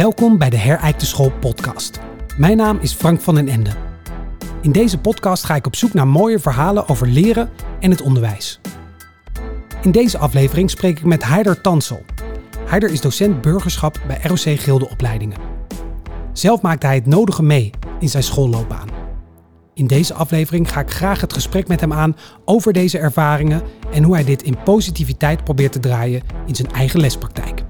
Welkom bij de Herijkte School podcast. Mijn naam is Frank van den Ende. In deze podcast ga ik op zoek naar mooie verhalen over leren en het onderwijs. In deze aflevering spreek ik met Heider Tansel. Heider is docent burgerschap bij ROC Gilde Opleidingen. Zelf maakte hij het nodige mee in zijn schoolloopbaan. In deze aflevering ga ik graag het gesprek met hem aan over deze ervaringen en hoe hij dit in positiviteit probeert te draaien in zijn eigen lespraktijk.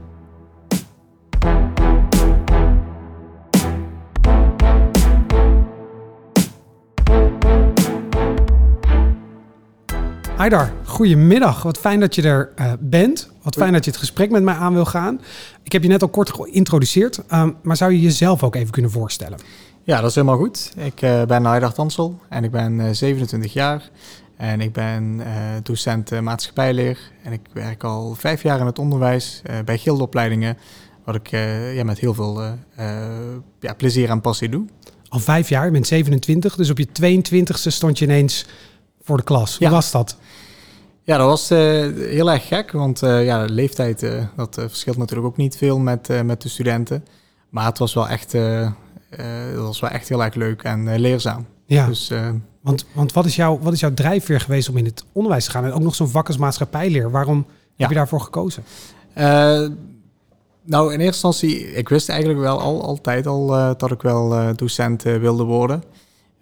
Haidar, goedemiddag. Wat fijn dat je er uh, bent. Wat fijn dat je het gesprek met mij aan wil gaan. Ik heb je net al kort geïntroduceerd, um, maar zou je jezelf ook even kunnen voorstellen? Ja, dat is helemaal goed. Ik uh, ben Haidar Tansel en ik ben uh, 27 jaar. En ik ben docent maatschappijleer. En ik werk al vijf jaar in het onderwijs bij gildeopleidingen. Wat ik ja, met heel veel ja, plezier en passie doe. Al vijf jaar, je bent 27, dus op je 22e stond je ineens voor de klas. Hoe was dat? Ja, dat was uh, heel erg gek, want uh, ja, de leeftijd uh, dat verschilt natuurlijk ook niet veel met, met de studenten. Maar het was wel echt, dat was wel echt heel erg leuk en leerzaam. Ja, dus, want, want wat, is jouw, wat is jouw drijfveer geweest om in het onderwijs te gaan? En ook nog zo'n vak als maatschappijleer. Waarom ja. heb je daarvoor gekozen? nou, in eerste instantie, ik wist eigenlijk wel al, altijd al dat ik wel docent wilde worden.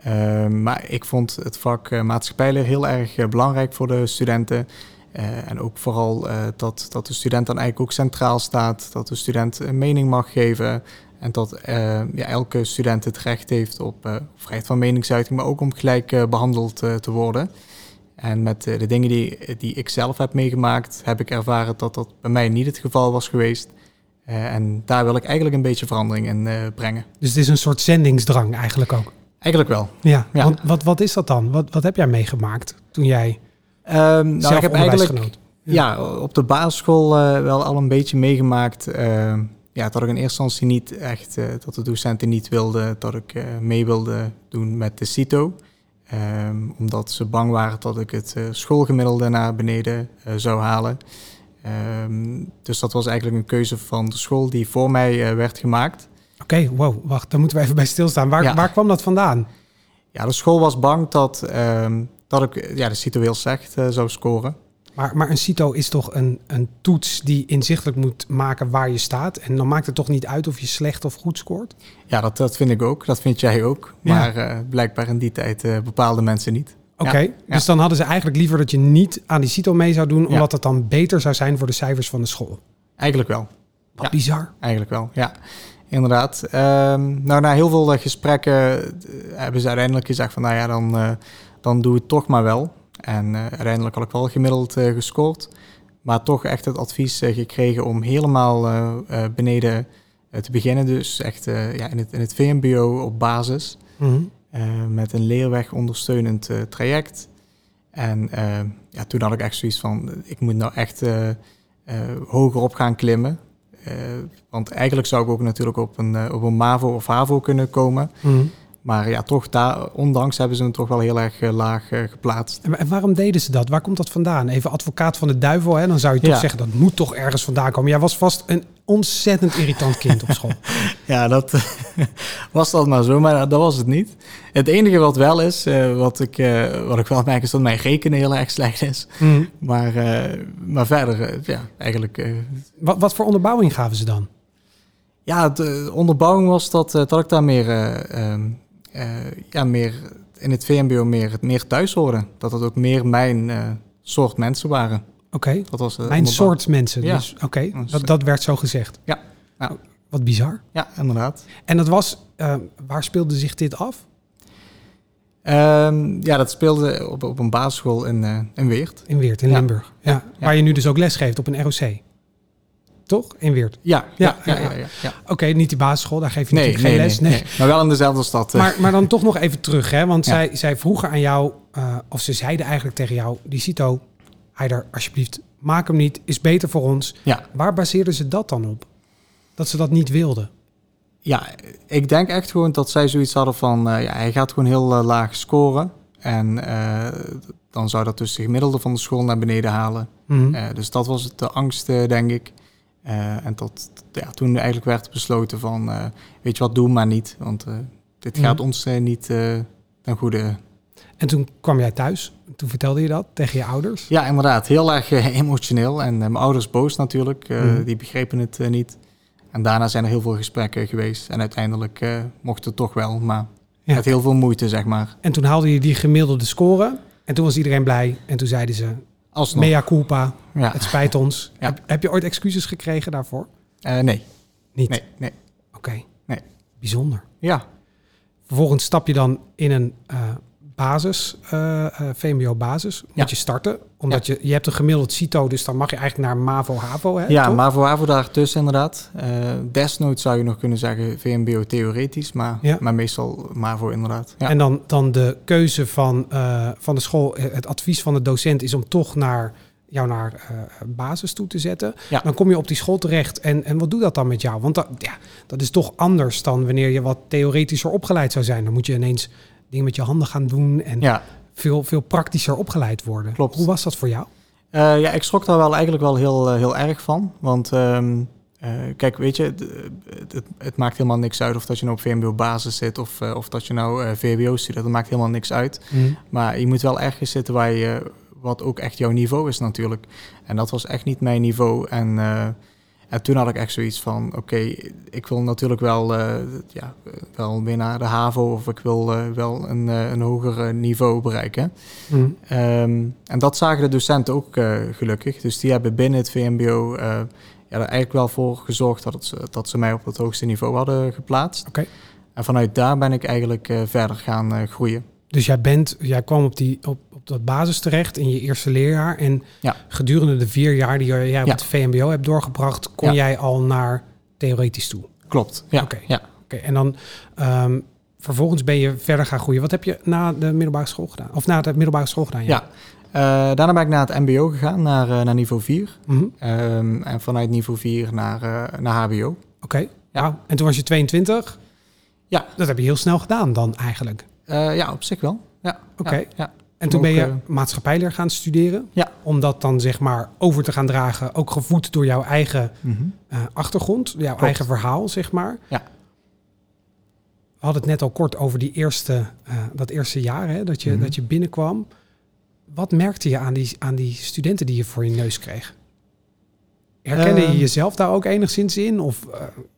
Uh, maar ik vond het vak uh, maatschappijleer heel erg uh, belangrijk voor de studenten. en ook vooral dat, dat de student dan eigenlijk ook centraal staat. Dat de student een mening mag geven. En dat ja, elke student het recht heeft op vrijheid van meningsuiting, maar ook om gelijk behandeld te worden. En met de dingen die, die ik zelf heb meegemaakt, heb ik ervaren dat dat bij mij niet het geval was geweest. en daar wil ik eigenlijk een beetje verandering in brengen. Dus het is een soort zendingsdrang eigenlijk ook? Eigenlijk wel. Ja, ja. Want wat, wat is dat dan? Wat, wat heb jij meegemaakt toen jij um, nou, ik heb eigenlijk ja. op de basisschool uh, wel al een beetje meegemaakt. Uh, ja, dat ik in eerste instantie niet echt, uh, dat de docenten niet wilden dat ik uh, mee wilde doen met de CITO. Um, omdat ze bang waren dat ik het schoolgemiddelde naar beneden zou halen. Um, dus dat was eigenlijk een keuze van de school die voor mij werd gemaakt. Oké, wow, wacht, daar moeten we even bij stilstaan. Waar, waar kwam dat vandaan? Ja, de school was bang dat, uh, dat ik ja, de CITO heel slecht uh, zou scoren. Maar, maar een CITO is toch een, een toets die inzichtelijk moet maken waar je staat. En dan maakt het toch niet uit of je slecht of goed scoort? Ja, dat, dat vind ik ook. Dat vind jij ook. Maar uh, blijkbaar in die tijd uh, bepaalde mensen niet. Oké, okay, ja. dus dan hadden ze eigenlijk liever dat je niet aan die CITO mee zou doen... omdat het dan beter zou zijn voor de cijfers van de school. Eigenlijk wel. Wat bizar. Eigenlijk wel, ja inderdaad. Um, nou, na heel veel gesprekken eh, hebben ze uiteindelijk gezegd van, nou ja, dan, uh, dan doe het toch maar wel. En uh, uiteindelijk had ik wel gemiddeld gescoord. Maar toch echt het advies gekregen om helemaal beneden te beginnen. Dus echt ja, in, het, in het VMBO op basis. Mm -hmm. met een leerweg ondersteunend traject. En ja, toen had ik echt zoiets van, ik moet nou echt hoger op gaan klimmen. Uh, want eigenlijk zou ik ook natuurlijk op een, uh, op een MAVO of HAVO kunnen komen. Mm. Maar ja, toch daar, ondanks hebben ze hem toch wel heel erg uh, laag geplaatst. En, waarom deden ze dat? Waar komt dat vandaan? Even advocaat van de duivel, hè? dan zou je toch ja. zeggen dat moet toch ergens vandaan komen. Jij was vast een ontzettend irritant kind op school. ja, dat was dat maar zo, maar dat was het niet. Het enige wat wel is, uh, wat, ik, wat ik wel merk, is dat mijn rekenen heel erg slecht is. Mm. Maar, maar verder, ja, eigenlijk... Wat, wat voor onderbouwing gaven ze dan? Ja, de onderbouwing was dat, dat ik daar meer, ehm, ja, meer in het VMBO meer, meer thuis hoorde. Dat het ook meer mijn soort mensen waren. Oké, okay. dat was mijn soort mensen. Ja. Dus oké, okay. dat, dat werd zo gezegd. Ja. ja. Wat bizar. Ja, inderdaad. En dat was, waar speelde zich dit af? Um, ja, dat speelde op, op een basisschool in, uh, in Weert. In Weert, in ja. Limburg. Ja. ja. Waar je nu dus ook les geeft op een ROC. Toch? In Weert? Ja. ja, ja, ja, ja, Oké, okay, niet die basisschool, daar geef je nee, natuurlijk nee, geen les. Nee, nee, maar wel in dezelfde stad. Maar, maar dan toch nog even terug, hè? Want zij, zij vroegen aan jou, uh, of ze zeiden eigenlijk tegen jou, die CITO, Heider, alsjeblieft, maak hem niet, is beter voor ons. Ja. Waar baseerden ze dat dan op? Dat ze dat niet wilden? Ja, ik denk echt gewoon dat zij zoiets hadden van, uh, ja, hij gaat gewoon heel uh, laag scoren. En dan zou dat dus de gemiddelde van de school naar beneden halen. Mm -hmm. dus dat was het de angst, denk ik. Eh, en tot ja, toen eigenlijk werd besloten van, eh, weet je wat, doe maar niet. Want eh, dit Mhm. gaat ons niet ten goede. En toen kwam jij thuis. Toen vertelde je dat tegen je ouders. Ja, inderdaad, heel erg emotioneel. En mijn ouders boos natuurlijk, Mhm. die begrepen het niet. En daarna zijn er heel veel gesprekken geweest. En uiteindelijk mocht het toch wel, maar Ja. met heel veel moeite, zeg maar. En toen haalde je die gemiddelde score. En toen was iedereen blij. En toen zeiden ze, Alsnog. mea culpa, Ja. het spijt ons. Ja. Heb, heb je ooit excuses gekregen daarvoor? Eh, nee, Niet? nee, nee. Oké. Nee. Bijzonder. Ja, Vervolgens stap je dan in een eh, basis, eh, eh, VMBO-basis. Moet Ja. je starten. Omdat je, je hebt een gemiddeld CITO, dus dan mag je eigenlijk naar MAVO-HAVO. Hè, ja toch? maar voor HAVO daartussen inderdaad. Eh desnoods zou je nog kunnen zeggen VMBO theoretisch, maar, Ja. maar meestal MAVO inderdaad. Ja. En dan, dan de keuze van, van de school, het advies van de docent is om toch naar jou naar basis toe te zetten. Ja. Dan kom je op die school terecht. En, en wat doet dat dan met jou? Want dat, ja, dat is toch anders dan wanneer je wat theoretischer opgeleid zou zijn. Dan moet je ineens dingen met je handen gaan doen en ja, veel, veel praktischer opgeleid worden. Klopt. Hoe was dat voor jou? Eh, ja, ik schrok daar wel eigenlijk wel heel, eh, heel erg van. Want ehm, eh, kijk, weet je, het, het, het maakt helemaal niks uit of dat je nou op VMBO-basis zit of, of dat je nou VWO studeert. Dat maakt helemaal niks uit. Maar je moet wel ergens zitten waar je, wat ook echt jouw niveau is natuurlijk. En dat was echt niet mijn niveau. En, en toen had ik echt zoiets van, oké, ik wil natuurlijk wel, eh, ja, wel weer naar de HAVO of ik wil eh, wel een, eh, een hoger niveau bereiken. Mm. Ehm, en dat zagen de docenten ook gelukkig. Dus die hebben binnen het VMBO ja, er eigenlijk wel voor gezorgd dat, het, ze- dat ze mij op het hoogste niveau hadden geplaatst. En vanuit daar ben ik eigenlijk verder gaan groeien. Dus jij, bent, jij kwam op, die, op dat basis terecht in je eerste leerjaar. En Ja. gedurende de vier jaar die jij op Ja. het VMBO hebt doorgebracht, kon Ja. jij al naar theoretisch toe. Klopt. Ja. Oké. ja. Oké, en dan ehm, vervolgens ben je verder gaan groeien. Wat heb je na de middelbare school gedaan? Of na de middelbare school gedaan? Ja. Eh, daarna ben ik naar het MBO gegaan, naar, eh, naar niveau 4. Mhm. Ehm, en vanuit niveau 4 naar, eh, naar HBO. Oké. Wauw. En toen was je 22? Ja. Dat heb je heel snel gedaan dan eigenlijk. Ja, op zich wel. Ja. Oké. Ja, ja. En toen ben je eh, maatschappijleer gaan studeren. Ja. Om dat dan zeg maar over te gaan dragen. Ook gevoed door jouw eigen mhm. eh, achtergrond. Jouw Klopt. eigen verhaal, zeg maar. Ja. We hadden het net al kort over die eerste, eh, dat eerste jaar hè, dat, je, Mhm. dat je binnenkwam. Wat merkte je aan die, aan die studenten die je voor je neus kreeg? Herkende je Ehm. jezelf daar ook enigszins in? Of,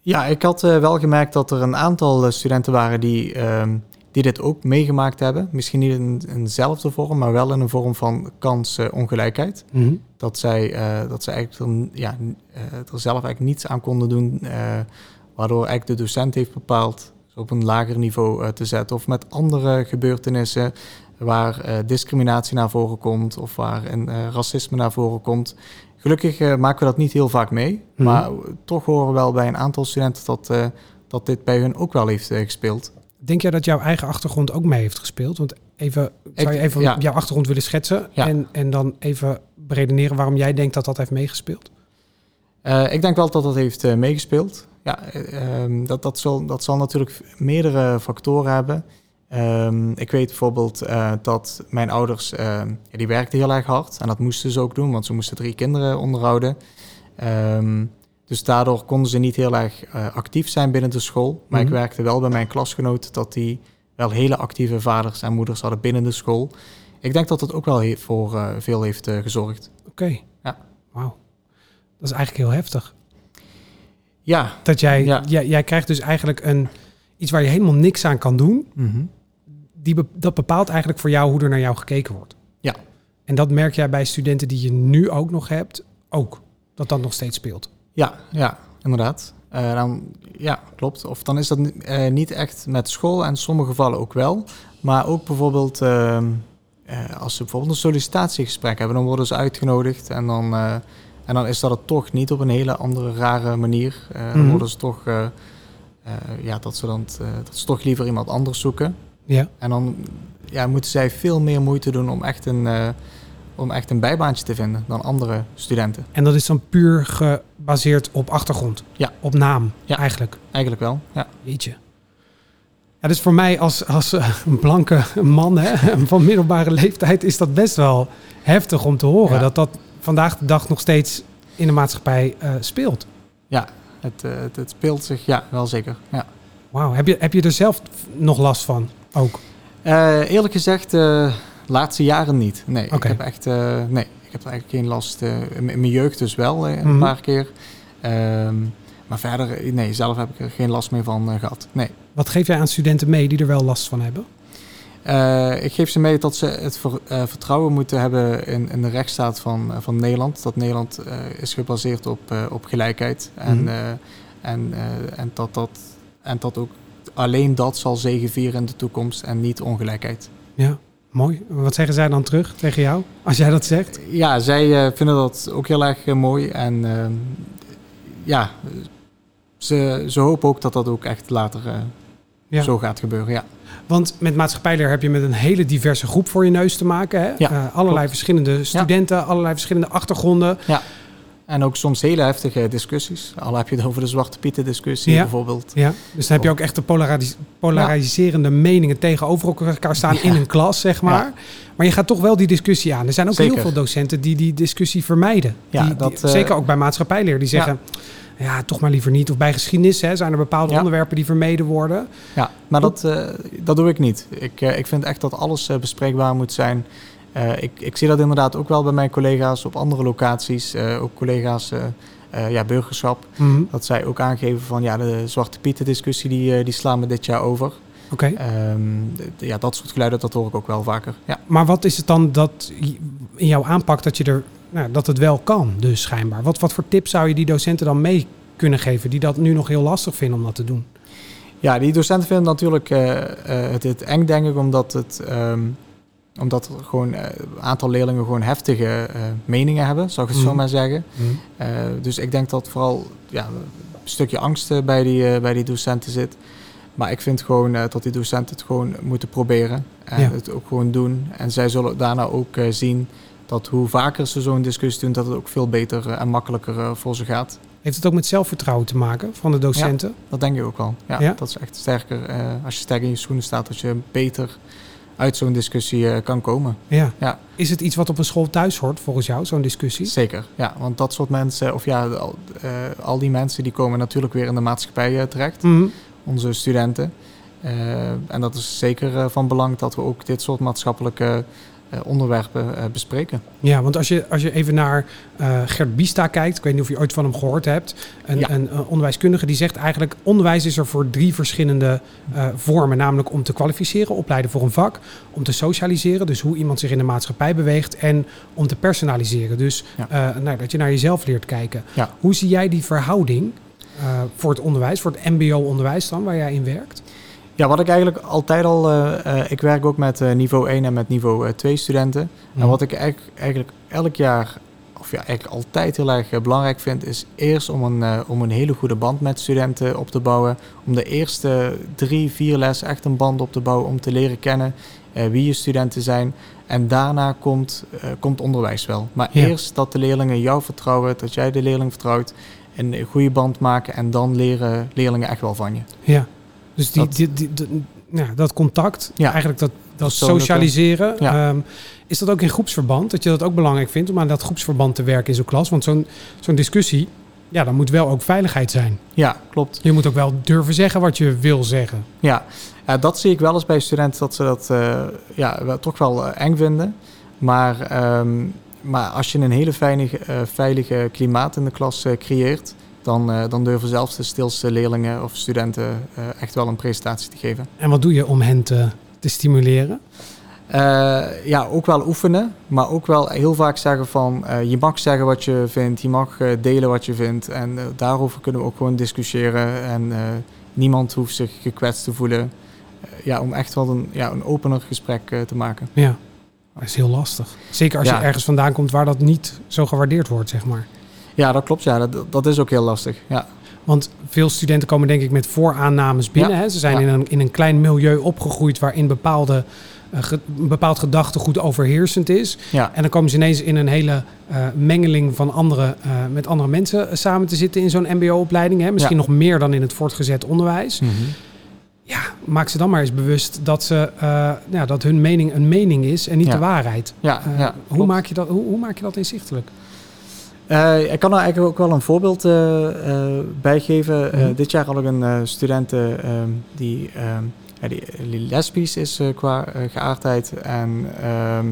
Ja, ik had wel gemerkt dat er een aantal studenten waren die, ehm, die dit ook meegemaakt hebben. Misschien niet in eenzelfde vorm, maar wel in een vorm van kansongelijkheid. mhm. dat zij, eh, dat zij eigenlijk er, ja, eh, er zelf eigenlijk niets aan konden doen, eh, waardoor eigenlijk de docent heeft bepaald ze op een lager niveau te zetten. Of met andere gebeurtenissen waar discriminatie naar voren komt of waar een, racisme naar voren komt. Gelukkig maken we dat niet heel vaak mee, Mhm. maar toch horen we wel bij een aantal studenten dat, dat dit bij hun ook wel heeft gespeeld. Denk jij dat jouw eigen achtergrond ook mee heeft gespeeld? Want even, zou je Ik- even ja. jouw achtergrond willen schetsen? Ja. En, en dan even beredeneren waarom jij denkt dat dat heeft meegespeeld? Eh, ik denk wel dat dat heeft eh, meegespeeld. Ja, eh, ehm, dat, dat, zal, dat zal natuurlijk meerdere factoren hebben. Ehm, ik weet bijvoorbeeld dat mijn ouders, ehm, die werkten heel erg hard. En dat moesten ze ook doen, want ze moesten drie kinderen onderhouden. Dus daardoor konden ze niet heel erg eh, actief zijn binnen de school. Maar Mhm. ik werkte wel bij mijn klasgenoten dat die wel hele actieve vaders en moeders hadden binnen de school. Ik denk dat dat ook wel voor eh, veel heeft eh, gezorgd. Oké. Ja. Wauw. Dat is eigenlijk heel heftig. Ja. Dat jij, Ja. jij, jij krijgt dus eigenlijk een, iets waar je helemaal niks aan kan doen. Mhm. Die, be- dat bepaalt eigenlijk voor jou hoe er naar jou gekeken wordt. Ja. En dat merk jij bij studenten die je nu ook nog hebt, ook. Dat dat nog steeds speelt. Ja, ja, inderdaad. Eh, dan, ja, klopt. Of dan is dat eh, niet echt met school en in sommige gevallen ook wel. Maar ook bijvoorbeeld ehm, eh, als ze bijvoorbeeld een sollicitatiegesprek hebben, dan worden ze uitgenodigd en dan, en dan is dat het toch niet op een hele andere rare manier. Dan Mhm. worden ze toch, ja, dat ze, dan, dat ze toch liever iemand anders zoeken. Ja. En dan ja, moeten zij veel meer moeite doen om echt een, om echt een bijbaantje te vinden dan andere studenten. En dat is dan puur gebaseerd op achtergrond. Ja. Op naam, Ja. eigenlijk. Eigenlijk wel, ja. Jeetje. Ja, dus voor mij als, als eh, een blanke man hè, van middelbare leeftijd is dat best wel heftig om te horen. Ja. Dat dat vandaag de dag nog steeds in de maatschappij eh, speelt. Ja, het, eh, het, het speelt zich, ja, wel zeker. Ja. Wauw, heb je, heb je er zelf nog last van ook? Eerlijk gezegd, laatste jaren niet. Nee, ik heb echt, eh, nee, ik heb eigenlijk geen last. eh, in, in mijn jeugd dus wel, eh, een Mhm. paar keer. Ehm, maar verder, eh, nee, zelf heb ik er geen last meer van eh, gehad. Nee. Wat geef jij aan studenten mee die er wel last van hebben? Eh, ik geef ze mee dat ze het ver- eh, vertrouwen moeten hebben in, in de rechtsstaat van, eh, van Nederland. Dat Nederland eh, is gebaseerd op, eh, op gelijkheid. En, Mhm. eh, en, eh, en, dat dat, en dat ook alleen dat zal zegevieren in de toekomst en niet ongelijkheid. Ja, mooi. Wat zeggen zij dan terug tegen jou als jij dat zegt? Ja, zij eh, vinden dat ook heel erg eh, mooi. En ehm, ja, ze, ze hopen ook dat dat ook echt later eh, Ja. zo gaat gebeuren. Ja. Want met maatschappijleer heb je met een hele diverse groep voor je neus te maken. Hè? Ja, allerlei klopt. verschillende studenten, allerlei verschillende achtergronden. En ook soms hele heftige discussies. Al heb je het over de Zwarte Pieten discussie Ja. bijvoorbeeld. Ja, dus dan heb je ook echt de polaris- polariserende meningen tegenover elkaar staan in een klas, zeg maar. Maar je gaat toch wel die discussie aan. Er zijn ook Zeker. heel veel docenten die die discussie vermijden. Ja, Die- die- dat, eh, zeker ook bij maatschappijleer. Die zeggen, ja. toch maar liever niet. Of bij geschiedenis hè, zijn er bepaalde onderwerpen die vermeden worden. Ja, maar dat, eh, dat doe ik niet. Ik, eh, ik vind echt dat alles eh, bespreekbaar moet zijn. Eh, ik, ik zie dat inderdaad ook wel bij mijn collega's op andere locaties. eh, ook collega's eh, ja, burgerschap. Mhm. Dat zij ook aangeven van ja, de Zwarte Pieten discussie die, die slaan we dit jaar over. Oké. Ehm, ja, dat soort geluiden, dat hoor ik ook wel vaker. Ja. Maar wat is het dan dat in jouw aanpak dat je er nou, dat het wel kan, dus schijnbaar? Wat, wat voor tips zou je die docenten dan mee kunnen geven die dat nu nog heel lastig vinden om dat te doen? ja, die docenten vinden natuurlijk het, het eng, denk ik, omdat het... ehm, omdat er gewoon eh, een aantal leerlingen gewoon heftige eh, meningen hebben, zou ik het zo Mhm. maar zeggen. Eh, dus ik denk dat vooral ja, een stukje angst bij die, bij die docenten zit. Maar ik vind gewoon dat die docenten het gewoon moeten proberen. En Ja. het ook gewoon doen. En zij zullen daarna ook zien dat hoe vaker ze zo'n discussie doen, dat het ook veel beter en makkelijker voor ze gaat. Heeft het ook met zelfvertrouwen te maken van de docenten? Dat denk ik ook wel. Ja, Ja? Dat is echt sterker. als je sterk in je schoenen staat, dat je beter uit zo'n discussie eh, kan komen. Ja. Ja. Is het iets wat op een school thuis hoort volgens jou, zo'n discussie? Zeker, ja. Want dat soort mensen, of ja, al, eh, al die mensen die komen natuurlijk weer in de maatschappij eh, terecht. Mhm. onze studenten. En dat is zeker van belang dat we ook dit soort maatschappelijke eh, onderwerpen eh, bespreken. Ja, want als je, als je even naar eh, Gert Bista kijkt, ik weet niet of je ooit van hem gehoord hebt, een, Ja. een, eh, onderwijskundige die zegt eigenlijk onderwijs is er voor drie verschillende eh, vormen, namelijk om te kwalificeren, opleiden voor een vak, om te socialiseren, dus hoe iemand zich in de maatschappij beweegt, en om te personaliseren, dus Ja. eh, nou, dat je naar jezelf leert kijken. Ja. Hoe zie jij die verhouding eh, voor het onderwijs, voor het mbo-onderwijs dan, waar jij in werkt? Ja, wat ik eigenlijk altijd al... eh, ik werk ook met eh, niveau 1 en met niveau eh, 2 studenten. Mhm. En wat ik eigenlijk, eigenlijk elk jaar, of ja, eigenlijk altijd heel erg belangrijk vind... is eerst om een, om een hele goede band met studenten op te bouwen. Om de eerste drie, vier lessen echt een band op te bouwen... om te leren kennen wie je studenten zijn. En daarna komt, komt onderwijs wel. Maar Ja. eerst dat de leerlingen jou vertrouwen, dat jij de leerling vertrouwt... een goede band maken en dan leren leerlingen echt wel van je. Ja, dus die, Dat- die, die- die- ja, dat contact, Ja. eigenlijk dat, dat socialiseren. Ja. ehm, is dat ook in groepsverband? Dat je dat ook belangrijk vindt om aan dat groepsverband te werken in zo'n klas? Want zo'n zo'n discussie, ja, dan moet wel ook veiligheid zijn. Ja, klopt. Je moet ook wel durven zeggen wat je wil zeggen. Ja, dat zie ik wel eens bij studenten dat ze dat eh, ja, wel, toch wel eh, eng vinden. Maar, ehm, maar als je een hele veilige, eh, veilige klimaat in de klas creëert, dan, eh, dan durven zelfs de stilste leerlingen of studenten eh, echt wel een presentatie te geven. En wat doe je om hen te, te stimuleren? Eh, ja, ook wel oefenen, maar ook wel heel vaak zeggen van je mag zeggen wat je vindt, je mag delen wat je vindt. En daarover kunnen we ook gewoon discussiëren en niemand hoeft zich gekwetst te voelen. Ja, om echt wel een, ja, een opener gesprek te maken. Ja, dat is heel lastig. Zeker als Ja. je ergens vandaan komt waar dat niet zo gewaardeerd wordt, zeg maar. Ja, dat klopt. Ja, dat, dat is ook heel lastig. Ja, Want veel studenten komen denk ik met vooraannames binnen. Ja. Hè? Ze zijn Ja. in, een, in een klein milieu opgegroeid waarin bepaalde, eh, ge- een bepaald gedachtegoed overheersend is. ja, En dan komen ze ineens in een hele eh, mengeling van andere, eh, met andere mensen eh, samen te zitten in zo'n mbo-opleiding. Hè? Misschien nog meer dan in het voortgezet onderwijs. Mhm. Ja, maak ze dan maar eens bewust dat, ze, eh, ja, dat hun mening een mening is en niet de waarheid. ja, Eh, ja hoe, maak je dat, hoe, hoe maak je dat inzichtelijk? Uh, ik kan er eigenlijk ook wel een voorbeeld uh, uh, bij geven. Mhm. dit jaar had ik een student ehm, die, ja, die, die lesbisch is qua geaardheid. En, ehm,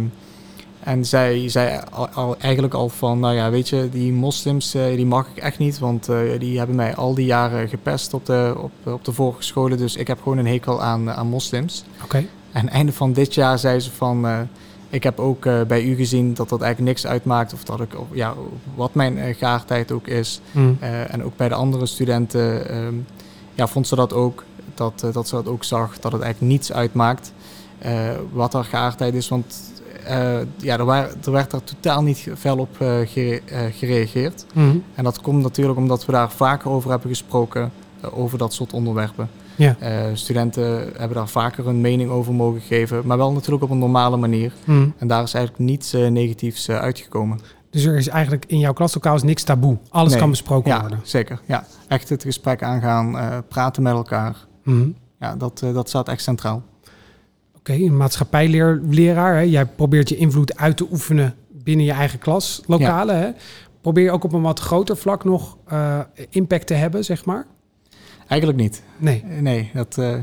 en zij zei al, al, eigenlijk al van, nou ja, weet je, die moslims die mag ik echt niet. Want die hebben mij al die jaren gepest op de, op, op de vorige scholen. Dus ik heb gewoon een hekel aan, aan moslims. Oké. En einde van dit jaar zei ze van ik heb ook uh, bij u gezien dat dat eigenlijk niks uitmaakt. Of dat ik, ja, wat mijn uh, geaardheid ook is. Mm. Uh, en ook bij de andere studenten um, ja, vond ze dat ook. Dat, dat ze dat ook zag, dat het eigenlijk niets uitmaakt wat haar geaardheid is. Want ja, er, waar, er werd daar totaal niet fel op gere gereageerd. Mm. En dat komt natuurlijk omdat we daar vaker over hebben gesproken, over dat soort onderwerpen. Ja. Uh, studenten hebben daar vaker een mening over mogen geven, maar wel natuurlijk op een normale manier. Mm. En daar is eigenlijk niets uh, negatiefs uh, uitgekomen. Dus er is eigenlijk in jouw klaslokaal is niks taboe. Alles Nee. kan besproken Ja, worden. zeker. Ja. Echt het gesprek aangaan, praten met elkaar. Mhm. Ja, dat, dat staat echt centraal. Oké, een maatschappijleraar. Hè? Jij probeert je invloed uit te oefenen binnen je eigen klaslokalen. Hè? Probeer je ook op een wat groter vlak nog uh, impact te hebben, zeg maar? Eigenlijk niet. Nee. Nee, dat... Uh,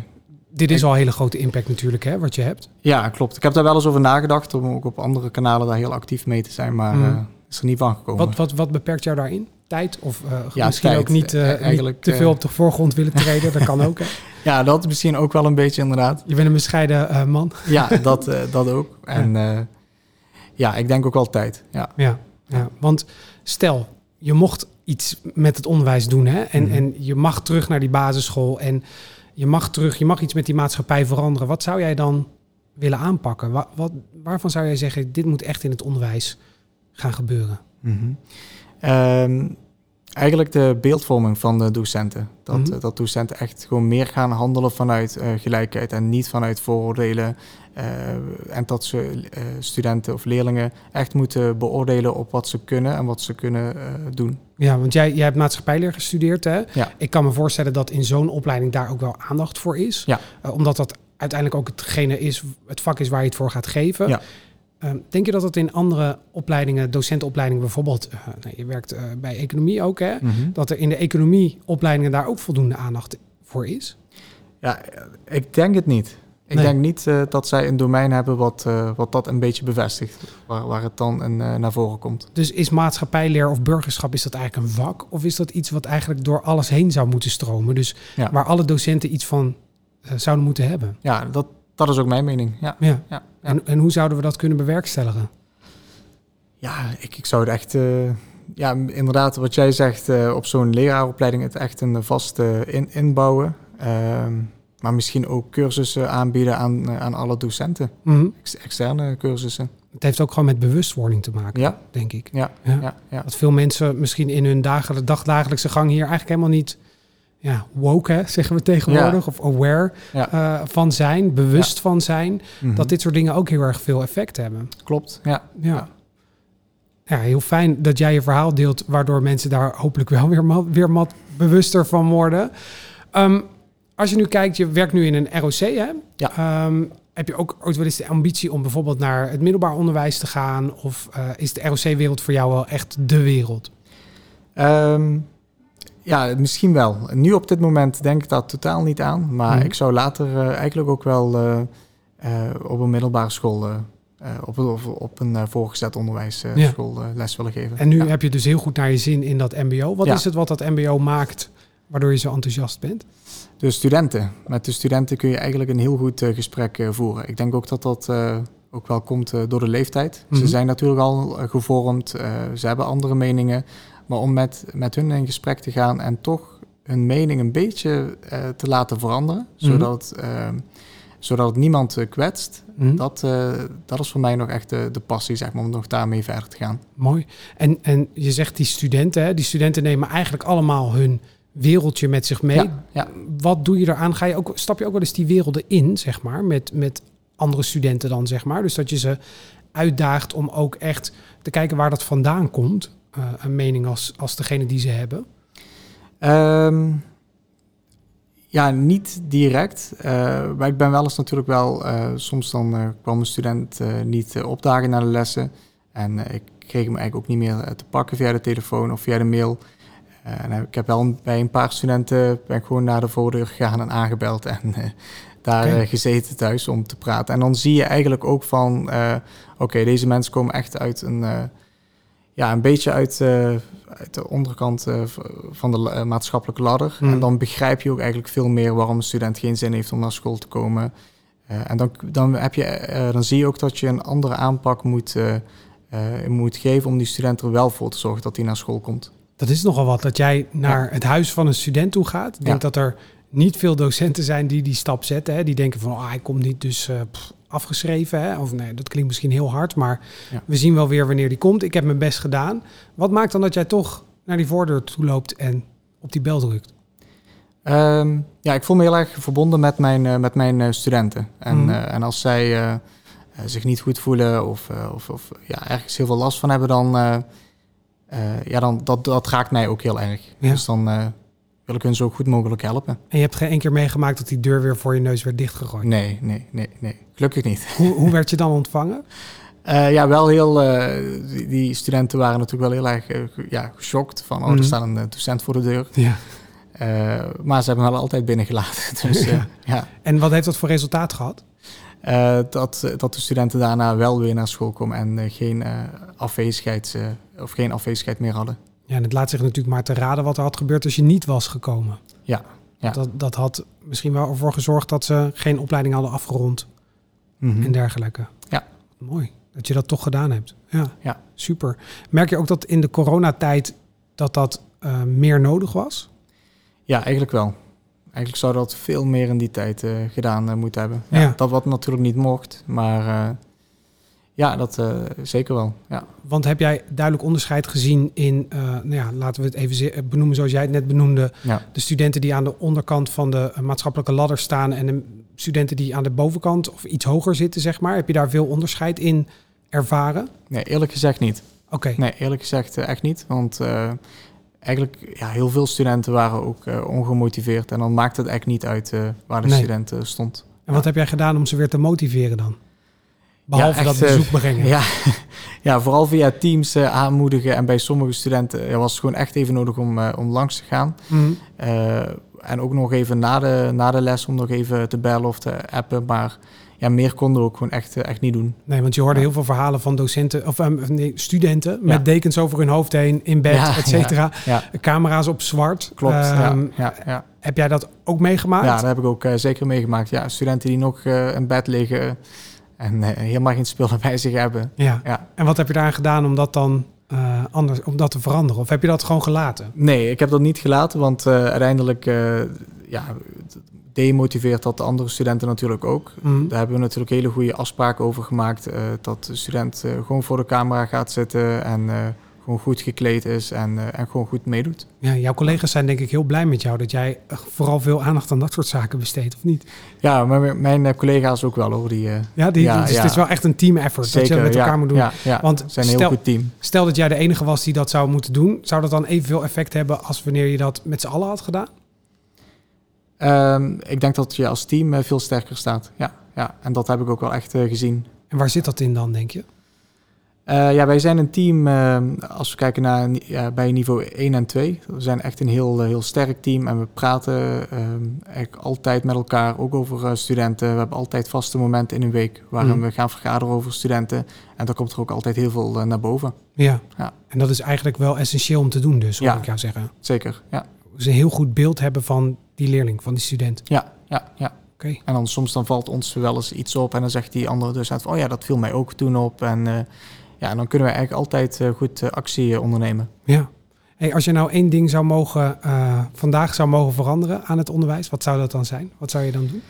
Dit is al een hele grote impact natuurlijk, hè, wat je hebt. Ja, klopt. Ik heb daar wel eens over nagedacht om ook op andere kanalen daar heel actief mee te zijn, maar Mm. uh, is er niet van gekomen. Wat, wat, wat beperkt jou daarin? Tijd? Of uh, Ja, misschien tijd. ook niet, uh, Eigenlijk, niet te veel op de voorgrond willen treden? dat kan ook, hè? Ja, dat misschien ook wel een beetje inderdaad. Je bent een bescheiden man. Ja, dat, dat ook. En ja. ja, ik denk ook wel tijd. Ja. Ja, ja, want stel, je mocht iets met het onderwijs doen. Hè? En, Mhm. en je mag terug naar die basisschool en je mag terug, je mag iets met die maatschappij veranderen. Wat zou jij dan willen aanpakken? Wa- wat, waarvan zou jij zeggen, dit moet echt in het onderwijs gaan gebeuren? Mhm. Ehm, eigenlijk de beeldvorming van de docenten. Dat, Mhm. eh, dat docenten echt gewoon meer gaan handelen vanuit eh, gelijkheid en niet vanuit vooroordelen. Eh, en dat ze studenten of leerlingen echt moeten beoordelen op wat ze kunnen en wat ze kunnen doen. Ja, want jij, jij hebt maatschappijleer gestudeerd. Hè? Ja. Ik kan me voorstellen dat in zo'n opleiding daar ook wel aandacht voor is. Ja. Omdat dat uiteindelijk ook hetgene is, het vak is waar je het voor gaat geven. Ja. Ehm, denk je dat dat in andere opleidingen, docentenopleidingen bijvoorbeeld, eh, nou, je werkt eh, bij economie ook, hè? dat er in de economieopleidingen daar ook voldoende aandacht voor is? Ja, ik denk het niet. Ik Nee. denk niet uh, dat zij een domein hebben wat, uh, wat dat een beetje bevestigt, waar, waar het dan uh, naar voren komt. Dus is maatschappijleer of burgerschap, is dat eigenlijk een vak? Of is dat iets wat eigenlijk door alles heen zou moeten stromen? Dus Ja. waar alle docenten iets van eh, zouden moeten hebben? Ja, dat, dat is ook mijn mening. Ja, Ja. En, en hoe zouden we dat kunnen bewerkstelligen? ja ik, ik zou het echt... eh, ja, inderdaad, wat jij zegt, eh, op zo'n leraaropleiding het echt een vaste in, inbouwen. Ehm, maar misschien ook cursussen aanbieden aan, eh, aan alle docenten. Mhm. Ex- externe cursussen. Het heeft ook gewoon met bewustwording te maken, Ja. denk ik. Ja, Ja. Dat veel mensen misschien in hun dagel- dagdagelijkse gang hier eigenlijk helemaal niet ja, woke, hè, zeggen we tegenwoordig, of aware Ja. eh, van zijn, bewust van zijn, Mhm. dat dit soort dingen ook heel erg veel effect hebben. Klopt, ja. Ja. Ja. heel fijn dat jij je verhaal deelt, waardoor mensen daar hopelijk wel weer, ma- weer wat bewuster van worden. Ehm, als je nu kijkt, je werkt nu in een ROC, hè? Ja. Ehm, heb je ook ooit wel eens de ambitie om bijvoorbeeld naar het middelbaar onderwijs te gaan? Of eh, is de ROC-wereld voor jou wel echt de wereld? Ehm, ja, misschien wel. Nu op dit moment denk ik dat totaal niet aan. Maar Mhm. ik zou later eh, eigenlijk ook wel eh, eh, op een middelbare school, op, op een uh, voorgezet onderwijsschool Ja. eh, les willen geven. En nu Ja. heb je dus heel goed naar je zin in dat MBO. Wat Ja. is het wat dat MBO maakt, waardoor je zo enthousiast bent? De studenten. Met de studenten kun je eigenlijk een heel goed gesprek voeren. Ik denk ook dat dat ook wel komt door de leeftijd. Mhm. Ze zijn natuurlijk al gevormd, ze hebben andere meningen. Maar om met, met hun in gesprek te gaan en toch hun mening een beetje eh, te laten veranderen, Mhm. zodat, eh, zodat het niemand eh, kwetst, Hm? dat, eh, dat is voor mij nog echt de, de passie, zeg maar, om nog daarmee verder te gaan. Mooi. En, en je zegt die studenten, hè, die studenten nemen eigenlijk allemaal hun wereldje met zich mee. Ja, ja. Wat doe je eraan? Ga je ook, stap je ook wel eens die werelden in, zeg maar, met, met andere studenten dan, zeg maar? Dus dat je ze uitdaagt om ook echt te kijken waar dat vandaan komt. Eh, een mening als, als degene die ze hebben. Ehm, ja, niet direct. eh, maar ik ben wel eens natuurlijk wel... eh, soms dan kwam een student niet opdagen naar de lessen. En ik kreeg hem eigenlijk ook niet meer te pakken via de telefoon of via de mail. en ik heb wel bij een paar studenten ben ik gewoon naar de voordeur gegaan en aangebeld. En daar gezeten thuis om te praten. En dan zie je eigenlijk ook van, oké, deze mensen komen echt uit een, ja, een beetje uit, uit de onderkant van de maatschappelijke ladder. En hmm. dan begrijp je ook eigenlijk veel meer waarom een student geen zin heeft om naar school te komen. En dan, dan, heb je, dan zie je ook dat je een andere aanpak moet, moet geven om die student er wel voor te zorgen dat hij naar school komt. Dat is nogal wat, dat jij naar het huis van een student toe gaat. Ik denk dat er niet veel docenten zijn die die stap zetten. Hè. Die denken van, oh, hij komt niet dus pff, afgeschreven. Hè. Of nee, dat klinkt misschien heel hard, maar we zien wel weer wanneer die komt. Ik heb mijn best gedaan. Wat maakt dan dat jij toch naar die voordeur toe loopt en op die bel drukt? Ehm, ja, ik voel me heel erg verbonden met mijn, uh, met mijn uh, studenten. En, mm. uh, en als zij zich niet goed voelen of, of, of, ja, ergens heel veel last van hebben, dan, ja, dan dat, dat raakt mij ook heel erg. Ja. Dus dan wil ik hun zo goed mogelijk helpen. En je hebt geen één keer meegemaakt dat die deur weer voor je neus werd dichtgegooid? Nee, nee, nee, nee. Gelukkig niet. Hoe, hoe werd je dan ontvangen? ja, wel heel. Die, die, studenten waren natuurlijk wel heel erg ja, geschokt van. Oh, er mhm. staat een docent voor de deur. Ja. Maar ze hebben me wel altijd binnengelaten. Dus, ja. En wat heeft dat voor resultaat gehad? Dat, dat de studenten daarna wel weer naar school komen en geen, afwezigheid, of geen afwezigheid meer hadden. Ja, en het laat zich natuurlijk maar te raden wat er had gebeurd als je niet was gekomen. Ja. ja. Dat, dat had misschien wel ervoor gezorgd dat ze geen opleiding hadden afgerond mm -hmm. en dergelijke. Ja. Mooi dat je dat toch gedaan hebt. Ja, ja. super. Merk je ook dat in de coronatijd dat dat meer nodig was? Ja, eigenlijk wel. Eigenlijk zou dat veel meer in die tijd uh, gedaan uh, moeten hebben. Ja, Dat wat natuurlijk niet mocht, maar ja, dat zeker wel. Ja. Want heb jij duidelijk onderscheid gezien in, nou ja, laten we het even benoemen zoals jij het net benoemde, ja. de studenten die aan de onderkant van de maatschappelijke ladder staan en de studenten die aan de bovenkant of iets hoger zitten, zeg maar. Heb je daar veel onderscheid in ervaren? Nee, eerlijk gezegd niet. Oké. Nee, eerlijk gezegd echt niet, want eigenlijk ja, heel veel studenten waren ook uh, ongemotiveerd. En dan maakt het eigenlijk niet uit uh, waar de nee. student stond. En wat heb jij gedaan om ze weer te motiveren dan? Behalve ja, echt, dat bezoek brengen. Ja, ja, vooral via teams aanmoedigen. En bij sommige studenten was het gewoon echt even nodig om, om langs te gaan. Mm. En ook nog even na de, na de les om nog even te bellen of te appen. Maar ja, meer konden we ook gewoon echt, echt niet doen. Nee, want je hoorde heel veel verhalen van docenten of nee, studenten met dekens over hun hoofd heen in bed, ja, et cetera. Camera's op zwart. Klopt. Um, ja, Heb jij dat ook meegemaakt? Ja, dat heb ik ook uh, zeker meegemaakt. Ja, studenten die nog uh, in bed liggen en uh, helemaal geen spullen bij zich hebben. Ja. ja. En wat heb je daar gedaan om dat dan anders, om dat te veranderen? Of heb je dat gewoon gelaten? Nee, ik heb dat niet gelaten, want uiteindelijk ja, demotiveert dat de andere studenten natuurlijk ook. Mhm. Daar hebben we natuurlijk hele goede afspraken over gemaakt. Dat de student gewoon voor de camera gaat zitten en gewoon goed gekleed is en, en gewoon goed meedoet. Ja, jouw collega's zijn denk ik heel blij met jou dat jij vooral veel aandacht aan dat soort zaken besteedt, of niet? Ja, maar mijn collega's ook wel hoor. Die, ja, die, ja, dus het is wel echt een team effort Zeker, dat je met elkaar moet doen. Ja, Want zijn een heel goed team. Stel dat jij de enige was die dat zou moeten doen, zou dat dan evenveel effect hebben als wanneer je dat met z'n allen had gedaan? Um, ik denk dat je als team veel sterker staat. Ja, ja, en dat heb ik ook wel echt uh, gezien. En waar zit dat in dan, denk je? Uh, ja, wij zijn een team, ehm, als we kijken naar bij niveau 1 en 2. We zijn echt een heel, heel sterk team en we praten eigenlijk altijd met elkaar, ook over studenten. We hebben altijd vaste momenten in een week waarin mm. we gaan vergaderen over studenten. En daar komt er ook altijd heel veel naar boven. Ja. ja, en dat is eigenlijk wel essentieel om te doen dus, hoor ja, ik jou zeggen. Zeker, ja. Dus een heel goed beeld hebben van die leerling, van die student. Ja, ja, ja. Okay. En dan soms dan valt ons wel eens iets op en dan zegt die andere dus uit van, oh ja, dat viel mij ook toen op. En ja, en dan kunnen we eigenlijk altijd uh, goed uh, actie ondernemen. Ja. Hey, als je nou één ding zou mogen, vandaag zou mogen veranderen aan het onderwijs, wat zou dat dan zijn? Wat zou je dan doen?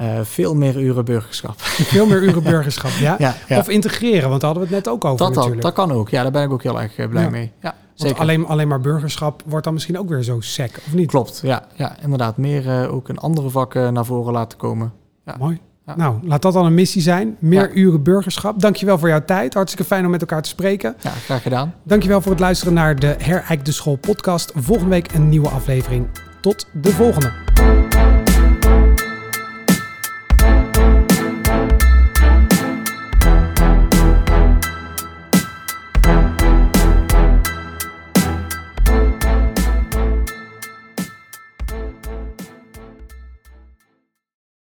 Uh, veel meer uren burgerschap. Veel meer uren burgerschap, ja? ja, ja? Of integreren, want daar hadden we het net ook over dat, natuurlijk. Dat, dat kan ook, ja, daar ben ik ook heel erg blij ja. mee. Ja. Want alleen, alleen maar burgerschap wordt dan misschien ook weer zo sec, of niet? Klopt, ja. ja inderdaad. Meer uh, ook in andere vakken naar voren laten komen. Ja. Mooi. Ja. Nou, laat dat dan een missie zijn. Meer uren burgerschap. Dankjewel voor jouw tijd. Hartstikke fijn om met elkaar te spreken. Ja, graag gedaan. Dankjewel voor het luisteren naar de Herijkde School podcast. Volgende week een nieuwe aflevering. Tot de volgende.